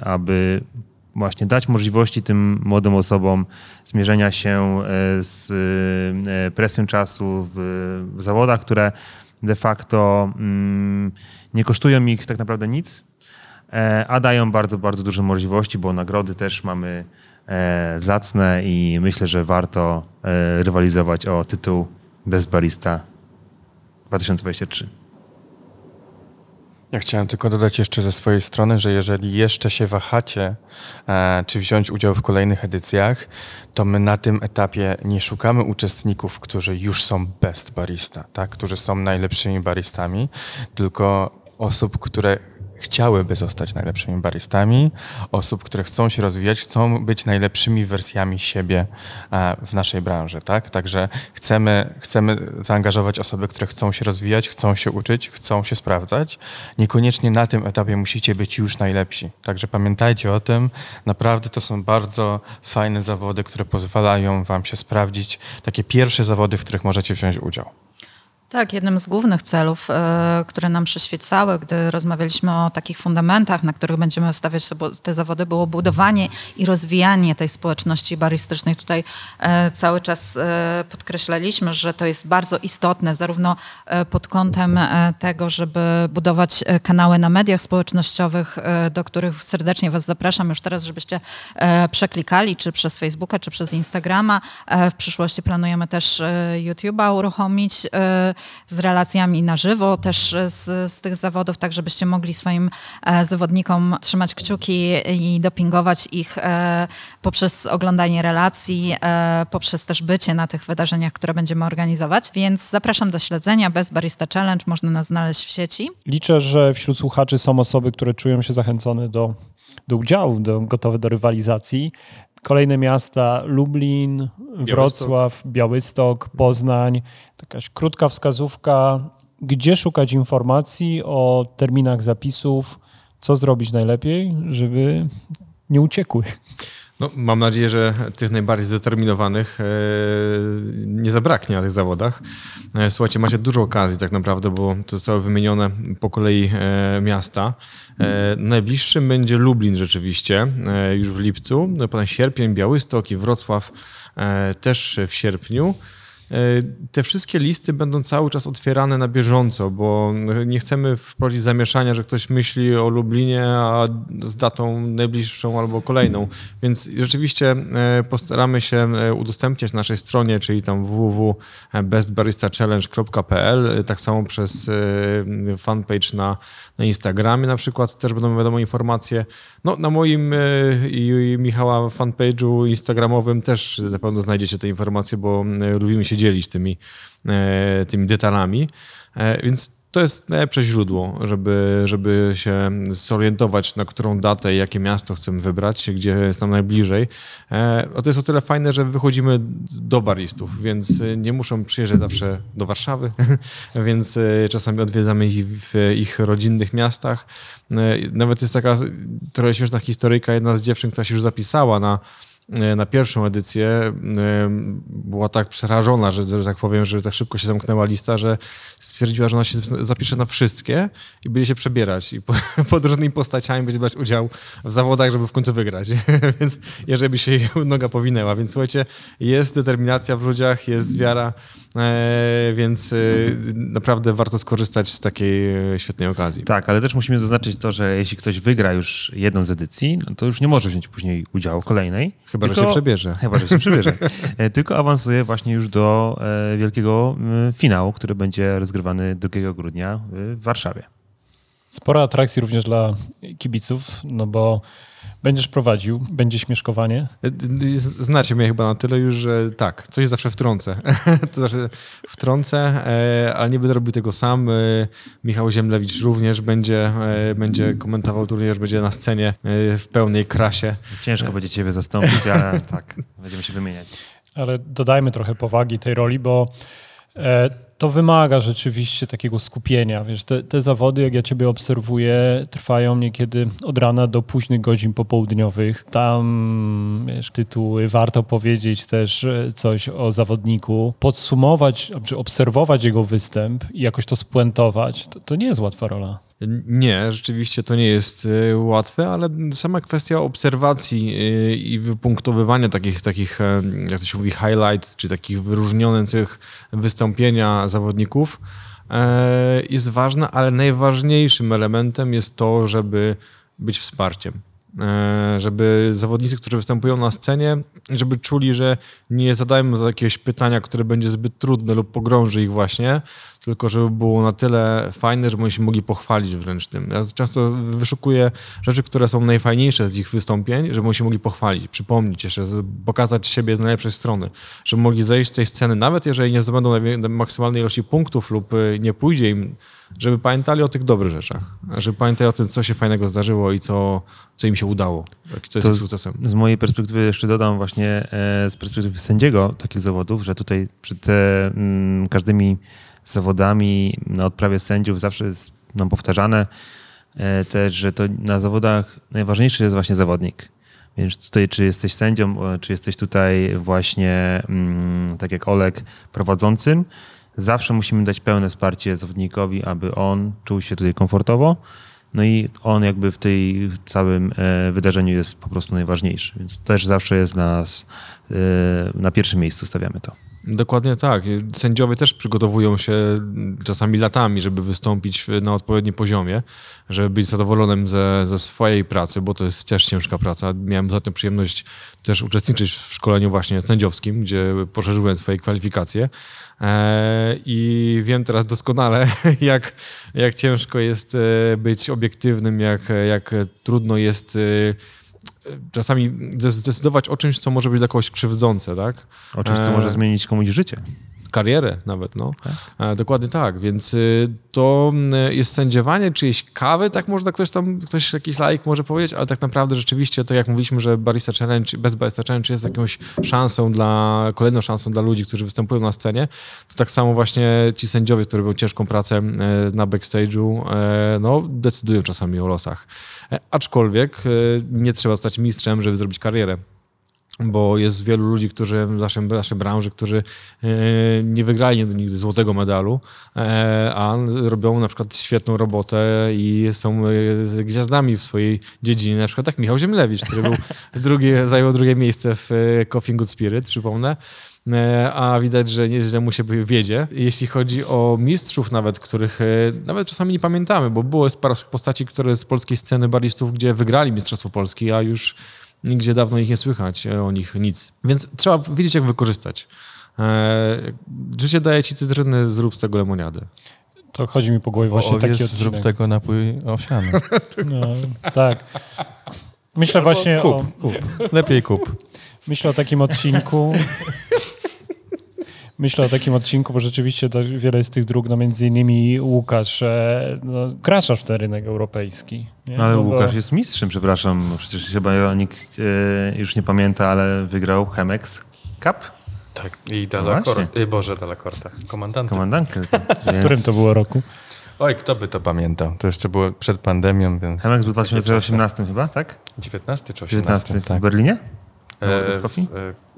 aby właśnie dać możliwości tym młodym osobom zmierzenia się z presją czasu w zawodach, które de facto mm, nie kosztują ich tak naprawdę nic, a dają bardzo, bardzo duże możliwości, bo nagrody też mamy e, zacne i myślę, że warto e, rywalizować o tytuł Best Barista 2023. Ja chciałem tylko dodać jeszcze ze swojej strony, że jeżeli jeszcze się wahacie, czy wziąć udział w kolejnych edycjach, to my na tym etapie nie szukamy uczestników, którzy już są best barista, tak? którzy są najlepszymi baristami, tylko osób, które chciałyby zostać najlepszymi baristami, osób, które chcą się rozwijać, chcą być najlepszymi wersjami siebie e, w naszej branży, tak? Także chcemy, chcemy zaangażować osoby, które chcą się rozwijać, chcą się uczyć, chcą się sprawdzać. Niekoniecznie na tym etapie musicie być już najlepsi. Także pamiętajcie o tym. Naprawdę to są bardzo fajne zawody, które pozwalają wam się sprawdzić. Takie pierwsze zawody, w których możecie wziąć udział. Tak, jednym z głównych celów, e, które nam przyświecały, gdy rozmawialiśmy o takich fundamentach, na których będziemy stawiać te zawody, było budowanie i rozwijanie tej społeczności barystycznej. Tutaj e, cały czas e, podkreślaliśmy, że to jest bardzo istotne, zarówno pod kątem tego, żeby budować kanały na mediach społecznościowych, do których serdecznie Was zapraszam już teraz, żebyście przeklikali, czy przez Facebooka, czy przez Instagrama. W przyszłości planujemy też YouTube'a uruchomić z relacjami na żywo też z, z tych zawodów, tak żebyście mogli swoim e, zawodnikom trzymać kciuki i dopingować ich e, poprzez oglądanie relacji, e, poprzez też bycie na tych wydarzeniach, które będziemy organizować. Więc zapraszam do śledzenia. Bez Barista Challenge można nas znaleźć w sieci. Liczę, że wśród słuchaczy są osoby, które czują się zachęcone do, do udziału, do, gotowe do rywalizacji. Kolejne miasta Lublin, Wrocław, Białystok, Poznań. Jakaś krótka wskazówka, gdzie szukać informacji o terminach zapisów, co zrobić najlepiej, żeby nie uciekły. No, mam nadzieję, że tych najbardziej zdeterminowanych e, nie zabraknie na tych zawodach. E, słuchajcie, macie dużo okazji tak naprawdę, bo to zostały wymienione po kolei e, miasta. Najbliższym będzie Lublin rzeczywiście, już w lipcu, no, potem sierpień, Białystok i Wrocław też w sierpniu. E, te wszystkie listy będą cały czas otwierane na bieżąco, bo nie chcemy wprowadzić zamieszania, że ktoś myśli o Lublinie, a z datą najbliższą albo kolejną. Więc rzeczywiście e, postaramy się e, udostępniać na naszej stronie, czyli tam www.bestbaristachallenge.pl, tak samo przez fanpage na, na Instagramie na przykład też będą wiadomo informacje. No, na moim i Michała fanpage'u instagramowym też na pewno znajdziecie te informacje, bo lubimy się dzielić tymi, e, tymi detalami. E, więc to jest najlepsze źródło, żeby, żeby się zorientować, na którą datę i jakie miasto chcemy wybrać, gdzie jest nam najbliżej. E, a to jest o tyle fajne, że wychodzimy do baristów, więc nie muszą przyjeżdżać zawsze do Warszawy, więc czasami odwiedzamy ich w ich rodzinnych miastach. Nawet jest taka trochę śmieszna historyjka. Jedna z dziewczyn, która się już zapisała na na pierwszą edycję e, była tak przerażona, że, że tak powiem, że tak szybko się zamknęła lista, że stwierdziła, że ona się zapisze na wszystkie i będzie się przebierać i pod różnymi postaciami będzie brać udział w zawodach, żeby w końcu wygrać. Więc jeżeli się jej noga powinęła. Więc słuchajcie, jest determinacja w ludziach, jest wiara, e, więc naprawdę warto skorzystać z takiej świetnej okazji. Tak, ale też musimy zaznaczyć to, że jeśli ktoś wygra już jedną z edycji, no to już nie może wziąć później udziału w kolejnej. Chyba, tylko, że się przebierze. Chyba, że się przebierze. E, tylko awansuje właśnie już do e, wielkiego finału, który będzie rozgrywany 2 grudnia w Warszawie. Spora atrakcji również dla kibiców, no bo Będziesz prowadził, będzie śmieszkowanie? Znacie mnie chyba na tyle już, że tak, coś zawsze wtrącę. to znaczy wtrącę, e, ale nie będę robił tego sam. E, Michał Ziemlewicz również będzie, e, będzie komentował turniej, będzie na scenie w pełnej krasie. Ciężko będzie ciebie zastąpić, ale tak, będziemy się wymieniać. Ale dodajmy trochę powagi tej roli, bo to wymaga rzeczywiście takiego skupienia. Wiesz, te, te, zawody, jak ja ciebie obserwuję, trwają niekiedy od rana do późnych godzin popołudniowych. Tam wiesz, tytuły, warto powiedzieć też e, coś o zawodniku, podsumować, czy obserwować jego występ i jakoś to spuentować. To, to nie jest łatwa rola. Nie, rzeczywiście to nie jest e, łatwe, ale sama kwestia obserwacji e, i wypunktowywania takich, takich e, jak to się mówi, highlights, czy takich wyróżnionych wystąpienia zawodników jest ważna, ale najważniejszym elementem jest to, żeby być wsparciem. Żeby zawodnicy, którzy występują na scenie, żeby czuli, że nie zadają za jakieś pytania, które będzie zbyt trudne lub pogrąży ich właśnie, tylko żeby było na tyle fajne, żeby oni się mogli pochwalić wręcz tym. Ja często wyszukuję rzeczy, które są najfajniejsze z ich wystąpień, żeby oni się mogli pochwalić, przypomnieć jeszcze, pokazać siebie z najlepszej strony, żeby mogli zejść z tej sceny, nawet jeżeli nie zdobędą maksymalnej ilości punktów lub y, nie pójdzie im, żeby pamiętali o tych dobrych rzeczach, żeby pamiętali o tym, co się fajnego zdarzyło i co, co im się udało, co jest to sukcesem. Z mojej perspektywy jeszcze dodam właśnie e, z perspektywy sędziego takich zawodów, że tutaj przed mm, każdymi zawodami na odprawie sędziów zawsze jest nam powtarzane e, też, że to na zawodach najważniejszy jest właśnie zawodnik. Więc tutaj, czy jesteś sędzią, czy jesteś tutaj właśnie, mm, tak jak Olek, prowadzącym, zawsze musimy dać pełne wsparcie zawodnikowi, aby on czuł się tutaj komfortowo. No i on jakby w tej całym e, wydarzeniu jest po prostu najważniejszy. Więc też zawsze jest nas e, na pierwszym miejscu stawiamy to. Dokładnie tak. Sędziowie też przygotowują się czasami latami, żeby wystąpić na odpowiednim poziomie, żeby być zadowolonym ze, ze swojej pracy, bo to jest też ciężka praca. Miałem ostatnio przyjemność też uczestniczyć w szkoleniu właśnie sędziowskim, gdzie poszerzyłem swoje kwalifikacje e, i wiem teraz doskonale, jak, jak ciężko jest e, być obiektywnym, jak, jak trudno jest e, czasami zdecydować o czymś, co może być dla kogoś krzywdzące, tak? O czymś, co może e, zmienić komuś życie. Karierę nawet, no. Tak? Dokładnie tak, więc y, to y, jest sędziowanie czyjejś kawy, tak można ktoś tam, ktoś jakiś laik może powiedzieć, ale tak naprawdę rzeczywiście, tak jak mówiliśmy, że Barista Challenge, bez Barista Challenge jest jakąś szansą dla, kolejną szansą dla ludzi, którzy występują na scenie, to tak samo właśnie ci sędziowie, którzy robią ciężką pracę e, na backstage'u, no, decydują czasami o losach. E, aczkolwiek nie trzeba stać mistrzem, żeby zrobić karierę bo jest wielu ludzi, którzy w naszym, naszej branży, którzy e, nie wygrali nigdy złotego medalu, a robią na przykład świetną robotę i są gwiazdami w swojej dziedzinie. Na przykład tak Michał Ziemlewicz, który był drugi, zajął drugie miejsce w Coffee Good Spirit, przypomnę. E, a widać, że nieźle mu się wiedzie. Jeśli chodzi o mistrzów nawet, których e, nawet czasami nie pamiętamy, bo było parę postaci, które z polskiej sceny baristów, gdzie wygrali Mistrzostwo Polski, a już nigdzie dawno ich nie słychać e, o nich nic. Więc trzeba wiedzieć, jak wykorzystać. Życie daje ci cytryny, zrób z tego lemoniadę. To chodzi mi po głowie właśnie taki odcinek. zrób tego napój owsiany. No, tak. Myślę właśnie kup, o... Kup. Lepiej kup. Myślę o takim odcinku. Myślę o takim odcinku, bo rzeczywiście wiele z tych dróg, no między innymi Łukasz, e, no, kraczasz w ten rynek europejski. Nie? ale no Łukasz bo... jest mistrzem, przepraszam. Przecież chyba nikt e, już nie pamięta, ale wygrał Chemex Cup. Tak, i Dalacorte, no Boże, Dalacorte, komandanty. Komandankę. W którym to było roku? Oj, kto by to pamiętał? To jeszcze było przed pandemią, więc... Chemex był w takie 2018 chyba, tak? czasy. 19 czy 18, 19 tak. w Berlinie? E, Coffee? w, e,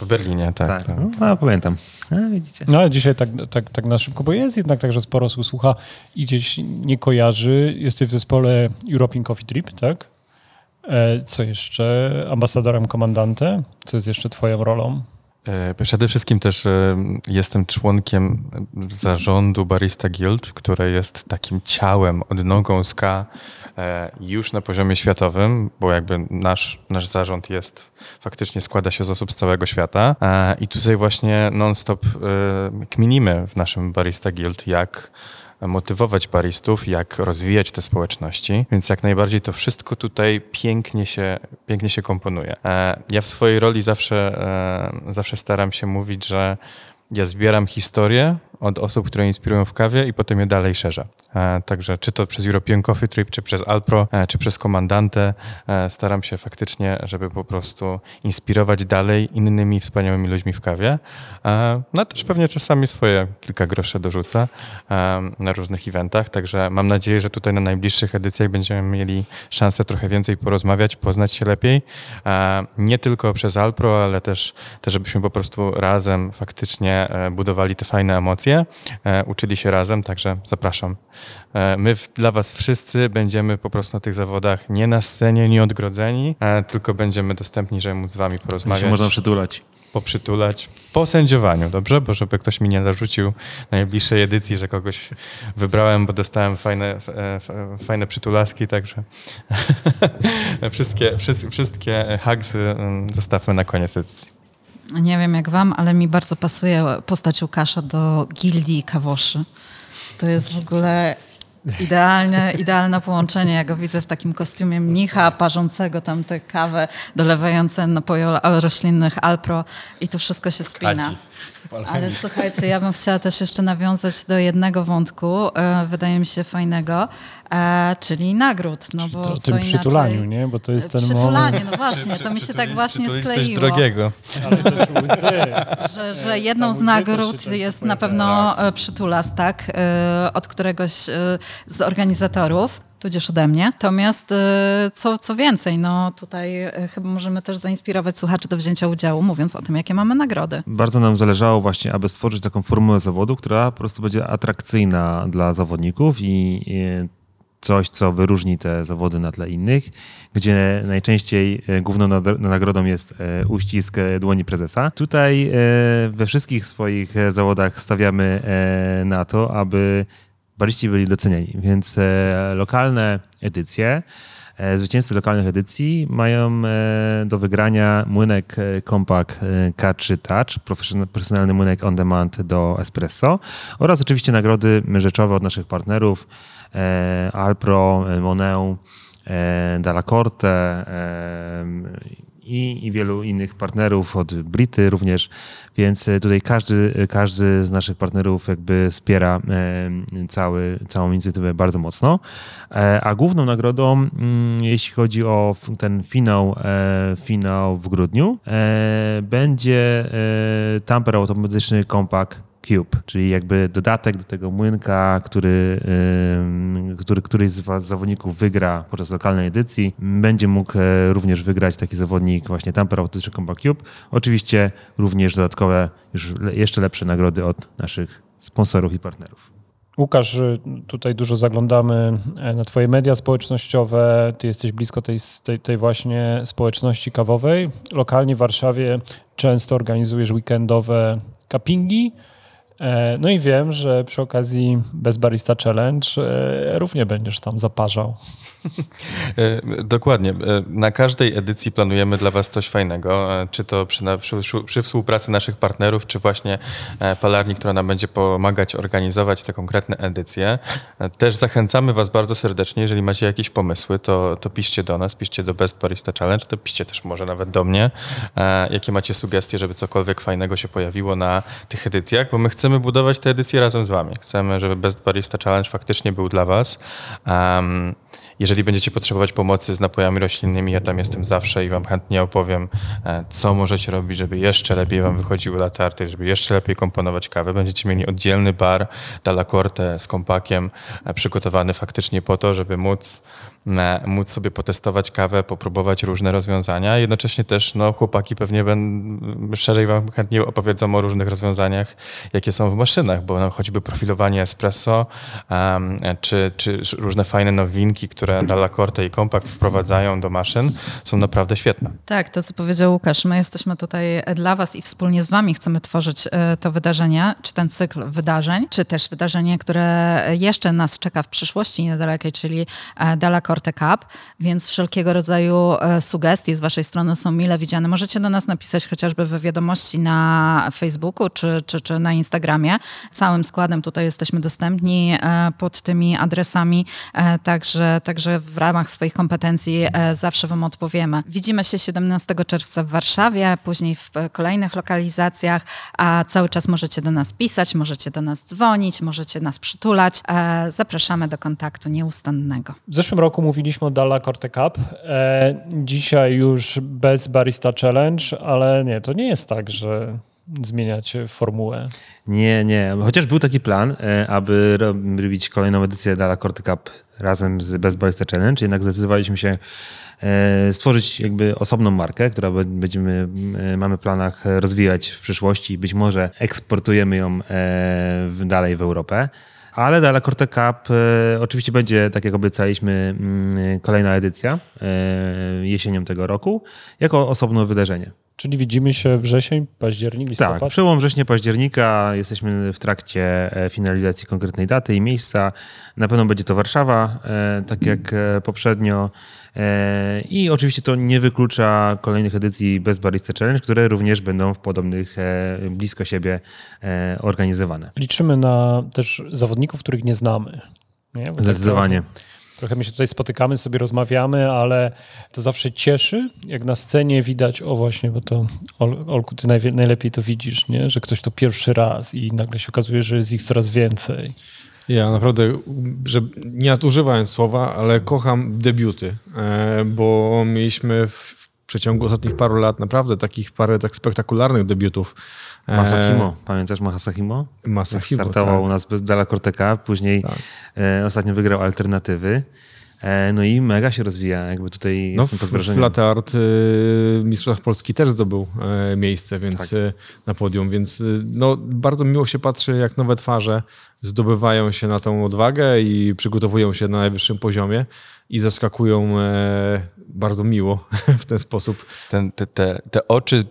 w Berlinie, tak. Tak, tak. no, a, pamiętam. A, widzicie. No ale dzisiaj tak, tak, tak na szybko, bo jest jednak tak, że sporo osób słucha i gdzieś nie kojarzy. Jesteś w zespole European Coffee Trip, tak? E, Co jeszcze? Ambasadorem komandante? Co jest jeszcze twoją rolą? E, Przede wszystkim też e, jestem członkiem zarządu Barista Guild, które jest takim ciałem, odnogą SKA e, już na poziomie światowym, bo jakby nasz, nasz zarząd jest, faktycznie składa się z osób z całego świata. I tutaj właśnie non-stop kminimy w naszym Barista Guild, jak motywować baristów, jak rozwijać te społeczności, więc jak najbardziej to wszystko tutaj pięknie się, pięknie się komponuje. E, Ja w swojej roli zawsze, e, zawsze staram się mówić, że ja zbieram historię od osób, które inspirują w kawie i potem je dalej szerzę. E, Także czy to przez European Coffee Trip, czy przez Alpro, e, czy przez Komandantę, e, staram się faktycznie, żeby po prostu inspirować dalej innymi wspaniałymi ludźmi w kawie. No też pewnie czasami swoje kilka groszy dorzucę na różnych eventach, także mam nadzieję, że tutaj na najbliższych edycjach będziemy mieli szansę trochę więcej porozmawiać, poznać się lepiej. Nie tylko przez Alpro, ale też, też żebyśmy po prostu razem faktycznie budowali te fajne emocje, e, uczyli się razem, także zapraszam. E, My dla was wszyscy będziemy po prostu na tych zawodach nie na scenie, nie odgrodzeni, e, tylko będziemy dostępni, żeby móc z wami Się porozmawiać można przytulać. poprzytulać po sędziowaniu, dobrze? Bo żeby ktoś mi nie narzucił na najbliższej edycji, że kogoś wybrałem, bo dostałem fajne, fajne przytulaski, także wszystkie, wszys- wszystkie hagsy mm, zostawmy na koniec edycji. Nie wiem jak wam, ale mi bardzo pasuje postać Łukasza do gildii kawoszy. To jest w ogóle idealne, idealne połączenie. Ja go widzę w takim kostiumie mnicha, parzącego tam tę kawę, dolewające napoju roślinnych Alpro i tu wszystko się spina. Kadzi. Ale słuchajcie, ja bym chciała też jeszcze nawiązać do jednego wątku, e, wydaje mi się fajnego, e, czyli nagród. No bo to, o tym inaczej- przytulaniu, nie? Bo to jest ten Przytulanie, moment. no właśnie, to mi się tak właśnie Coś skleiło drogiego. Ale też łzy. że, że jedną z nagród tak jest na pewno e, przytulas, tak, od któregoś z organizatorów, tudzież ode mnie. Natomiast e, co, co więcej, no tutaj e, chyba możemy też zainspirować słuchaczy do wzięcia udziału, mówiąc o tym, jakie mamy nagrody. Bardzo nam zależało właśnie, aby stworzyć taką formułę zawodu, która po prostu będzie atrakcyjna dla zawodników i i coś, co wyróżni te zawody na tle innych, gdzie najczęściej e, główną nagrodą jest uścisk dłoni prezesa. Tutaj we wszystkich swoich zawodach stawiamy na to, aby bariści byli docenieni, więc e, lokalne edycje E, Zwycięzcy lokalnych edycji mają e, do wygrania młynek Compact e, K3 Touch, profesjon- profesjonalny młynek on demand do espresso oraz oczywiście nagrody rzeczowe od naszych partnerów Alpro, Moneu, e, Dalla Corte e, i, i wielu innych partnerów, od Brity również, więc e, tutaj każdy, każdy z naszych partnerów jakby wspiera e, cały, całą inicjatywę bardzo mocno. E, A główną nagrodą, mm, jeśli chodzi o ten finał, e, finał w grudniu, e, będzie e, tamper automatyczny Compact Cube, czyli jakby dodatek do tego młynka, który, który któryś z zawodników wygra podczas lokalnej edycji. Będzie mógł e, również wygrać taki zawodnik właśnie Tamper Autentyczny Compact Cube. Oczywiście również dodatkowe, już jeszcze lepsze nagrody od naszych sponsorów i partnerów. Łukasz, y, tutaj dużo zaglądamy e, na Twoje media społecznościowe. Ty jesteś blisko tej, tej, tej właśnie społeczności kawowej. Lokalnie w Warszawie często organizujesz weekendowe cuppingi. E, No i wiem, że przy okazji Bez Barista Challenge e, również będziesz tam zaparzał. E, Dokładnie. E, Na każdej edycji planujemy dla Was coś fajnego, e, czy to przy, przy, przy współpracy naszych partnerów, czy właśnie palarni, która nam będzie pomagać organizować te konkretne edycje. Też zachęcamy Was bardzo serdecznie, jeżeli macie jakieś pomysły, to, to piszcie do nas, piszcie do Best Barista Challenge, to piszcie też może nawet do mnie, jakie macie sugestie, żeby cokolwiek fajnego się pojawiło na tych edycjach, bo my chcemy budować te edycje razem z Wami. Chcemy, żeby Best Barista Challenge faktycznie był dla Was. Um, jeżeli będziecie potrzebować pomocy z napojami roślinnymi, ja tam jestem zawsze i Wam chętnie opowiem, e, co możecie robić, żeby jeszcze lepiej Wam wychodziły latte arty, żeby jeszcze lepiej komponować kawę. Będziecie mieli oddzielny bar Dalla Corte z kompakiem, e, przygotowany faktycznie po to, żeby móc móc sobie potestować kawę, popróbować różne rozwiązania. Jednocześnie też no, chłopaki pewnie będą, szerzej wam chętnie opowiedzą o różnych rozwiązaniach, jakie są w maszynach, bo no, choćby profilowanie espresso, um, czy, czy różne fajne nowinki, które Dalla Corte i Compact wprowadzają do maszyn, są naprawdę świetne. Tak, to co powiedział Łukasz, my jesteśmy tutaj dla was i wspólnie z wami chcemy tworzyć e, to wydarzenie, czy ten cykl wydarzeń, czy też wydarzenie, które jeszcze nas czeka w przyszłości niedalekiej, czyli e, Dalla Corte Forte Cup, więc wszelkiego rodzaju e, sugestie z waszej strony są mile widziane. Możecie do nas napisać chociażby we wiadomości na Facebooku czy, czy, czy na Instagramie. Całym składem tutaj jesteśmy dostępni e, pod tymi adresami, e, także, także w ramach swoich kompetencji zawsze wam odpowiemy. Widzimy się 17 czerwca w Warszawie, później w kolejnych lokalizacjach, a cały czas możecie do nas pisać, możecie do nas dzwonić, możecie nas przytulać. Zapraszamy do kontaktu nieustannego. W zeszłym roku mówiliśmy o Dalla Corte Cup. E, dzisiaj już bez Barista Challenge, ale nie, to nie jest tak, że zmieniacie formułę. Nie, nie. Chociaż był taki plan, e, aby robić kolejną edycję Dalla Corte Cup razem z Best Barista Challenge, jednak zdecydowaliśmy się e, stworzyć jakby osobną markę, która będziemy, e, mamy planach rozwijać w przyszłości i być może eksportujemy ją dalej w Europę. Ale Dalla Corte Cup e, oczywiście będzie, tak jak obiecaliśmy, mm, kolejna edycja e, jesienią tego roku, jako osobne wydarzenie. Czyli widzimy się wrzesień, październik, listopad? Tak, przełom września, października. Jesteśmy w trakcie e, finalizacji konkretnej daty i miejsca. Na pewno będzie to Warszawa, tak jak poprzednio. E, I oczywiście to nie wyklucza kolejnych edycji bez Barista Challenge, które również będą w podobnych, e, blisko siebie e, organizowane. Liczymy na też zawodników, których nie znamy. Nie? Zdecydowanie. Tak trochę, trochę my się tutaj spotykamy, sobie rozmawiamy, ale to zawsze cieszy, jak na scenie widać, o właśnie, bo to Ol, Olku, ty najlepiej to widzisz, nie? że ktoś to pierwszy raz i nagle się okazuje, że jest ich coraz więcej. Ja naprawdę, że nie nadużywając słowa, ale kocham debiuty, e, bo mieliśmy w przeciągu ostatnich paru lat naprawdę takich parę tak spektakularnych debiutów. E, Masahimo, pamiętasz Masahimo? Masahimo, Startował tak. u nas Dala Corteca, później tak. E, ostatnio wygrał Alternatywy. No i mega się rozwija, jakby tutaj no, jestem pod wrażeniem. W Latte Art y, Mistrzostw Polski też zdobył miejsce więc tak. na podium, więc no, bardzo miło się patrzy, jak nowe twarze zdobywają się na tą odwagę i przygotowują się na najwyższym poziomie i zaskakują e, bardzo miło w ten sposób. Ten, te, te, te oczy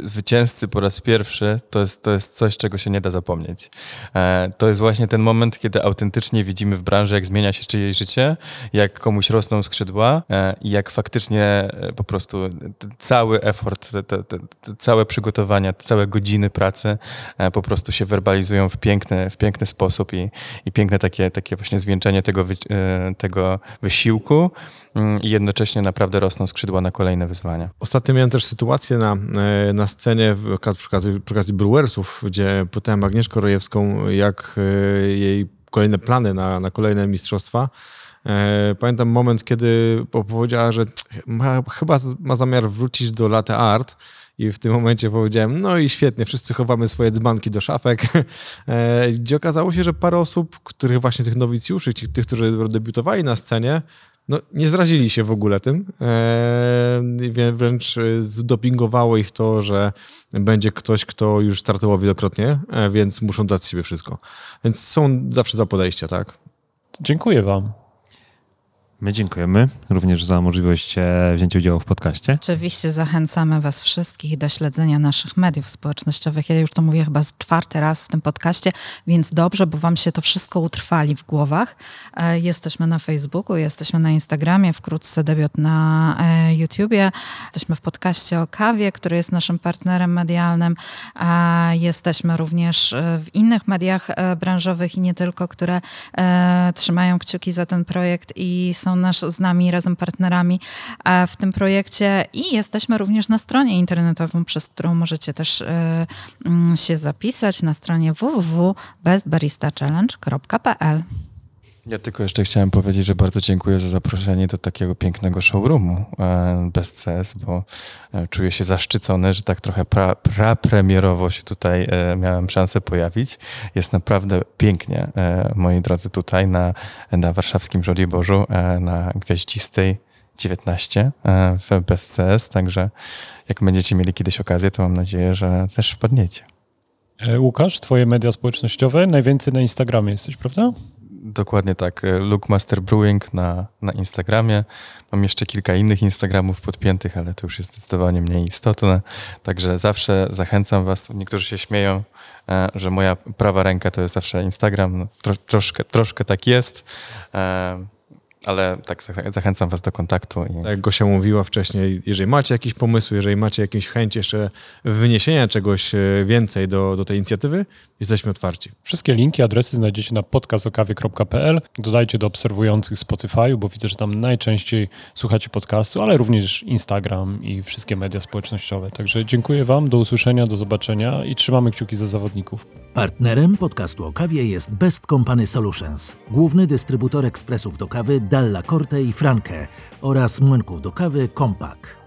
zwycięzcy po raz pierwszy, to jest, to jest coś, czego się nie da zapomnieć. E, to jest właśnie ten moment, kiedy autentycznie widzimy w branży, jak zmienia się czyjeś życie, jak komuś rosną skrzydła e, i jak faktycznie e, po prostu cały effort, całe przygotowania, całe godziny pracy po prostu się werbalizują w piękny, w piękny sposób i, i piękne takie, takie właśnie zwieńczenie tego, tego wysiłku mm, i jednocześnie naprawdę rosną skrzydła na kolejne wyzwania. Ostatnio miałem też sytuację na, na na scenie przy okazji, Brewersów, gdzie pytałem Agnieszkę Rojewską, jak e, jej kolejne plany na, na kolejne mistrzostwa. E, pamiętam moment, kiedy powiedziała, że ma, chyba ma zamiar wrócić do latte art. I w tym momencie powiedziałem, no i świetnie, wszyscy chowamy swoje dzbanki do szafek. E, gdzie okazało się, że parę osób, których właśnie tych nowicjuszy, tych, którzy debiutowali na scenie, no, nie zrazili się w ogóle tym. E, wręcz zdopingowało ich to, że będzie ktoś, kto już startował wielokrotnie, e, więc muszą dać siebie wszystko. Więc są zawsze za podejście, tak? Dziękuję Wam. My dziękujemy również za możliwość e, wzięcia udziału w podcaście. Oczywiście zachęcamy Was wszystkich do śledzenia naszych mediów społecznościowych. Ja już to mówię chyba czwarty raz w tym podcaście, więc dobrze, bo Wam się to wszystko utrwali w głowach. E, jesteśmy na Facebooku, jesteśmy na Instagramie, wkrótce debiut na e, YouTubie. Jesteśmy w podcaście o kawie, który jest naszym partnerem medialnym. Jesteśmy również w innych mediach branżowych i nie tylko, które trzymają kciuki za ten projekt i są nasz, z nami razem partnerami e, w tym projekcie i jesteśmy również na stronie internetową, przez którą możecie też e, mm, się zapisać na stronie www.bestbaristachallenge.pl. Ja tylko jeszcze chciałem powiedzieć, że bardzo dziękuję za zaproszenie do takiego pięknego showroomu e, bez CS, bo e, czuję się zaszczycony, że tak trochę pra, prapremierowo się tutaj e, miałem szansę pojawić. Jest naprawdę pięknie, moi drodzy, tutaj na, na warszawskim Żoliborzu, na Gwiaździstej 19 w bez CS, także jak będziecie mieli kiedyś okazję, to mam nadzieję, że też wpadniecie. Łukasz, twoje media społecznościowe, najwięcej na Instagramie jesteś, prawda? Dokładnie tak. Luke Master Brewing na, na Instagramie. Mam jeszcze kilka innych Instagramów podpiętych, ale to już jest zdecydowanie mniej istotne. Także zawsze zachęcam Was. Niektórzy się śmieją, e, że moja prawa ręka to jest zawsze Instagram. No, tro, troszkę, troszkę tak jest. Ale tak zachęcam Was do kontaktu. I... Tak jak Gosia mówiła wcześniej, jeżeli macie jakieś pomysły, jeżeli macie jakieś chęć jeszcze wyniesienia czegoś e, więcej do, do tej inicjatywy, jesteśmy otwarci. Wszystkie linki, adresy znajdziecie na podcastokawie.pl. Dodajcie do obserwujących Spotify, bo widzę, że tam najczęściej słuchacie podcastu, ale również Instagram i wszystkie media społecznościowe. Także dziękuję Wam, do usłyszenia, do zobaczenia i trzymamy kciuki za zawodników. Partnerem podcastu o kawie jest Best Company Solutions, główny dystrybutor ekspresów do kawy Dalla Corte i Franke oraz młynków do kawy Kompak.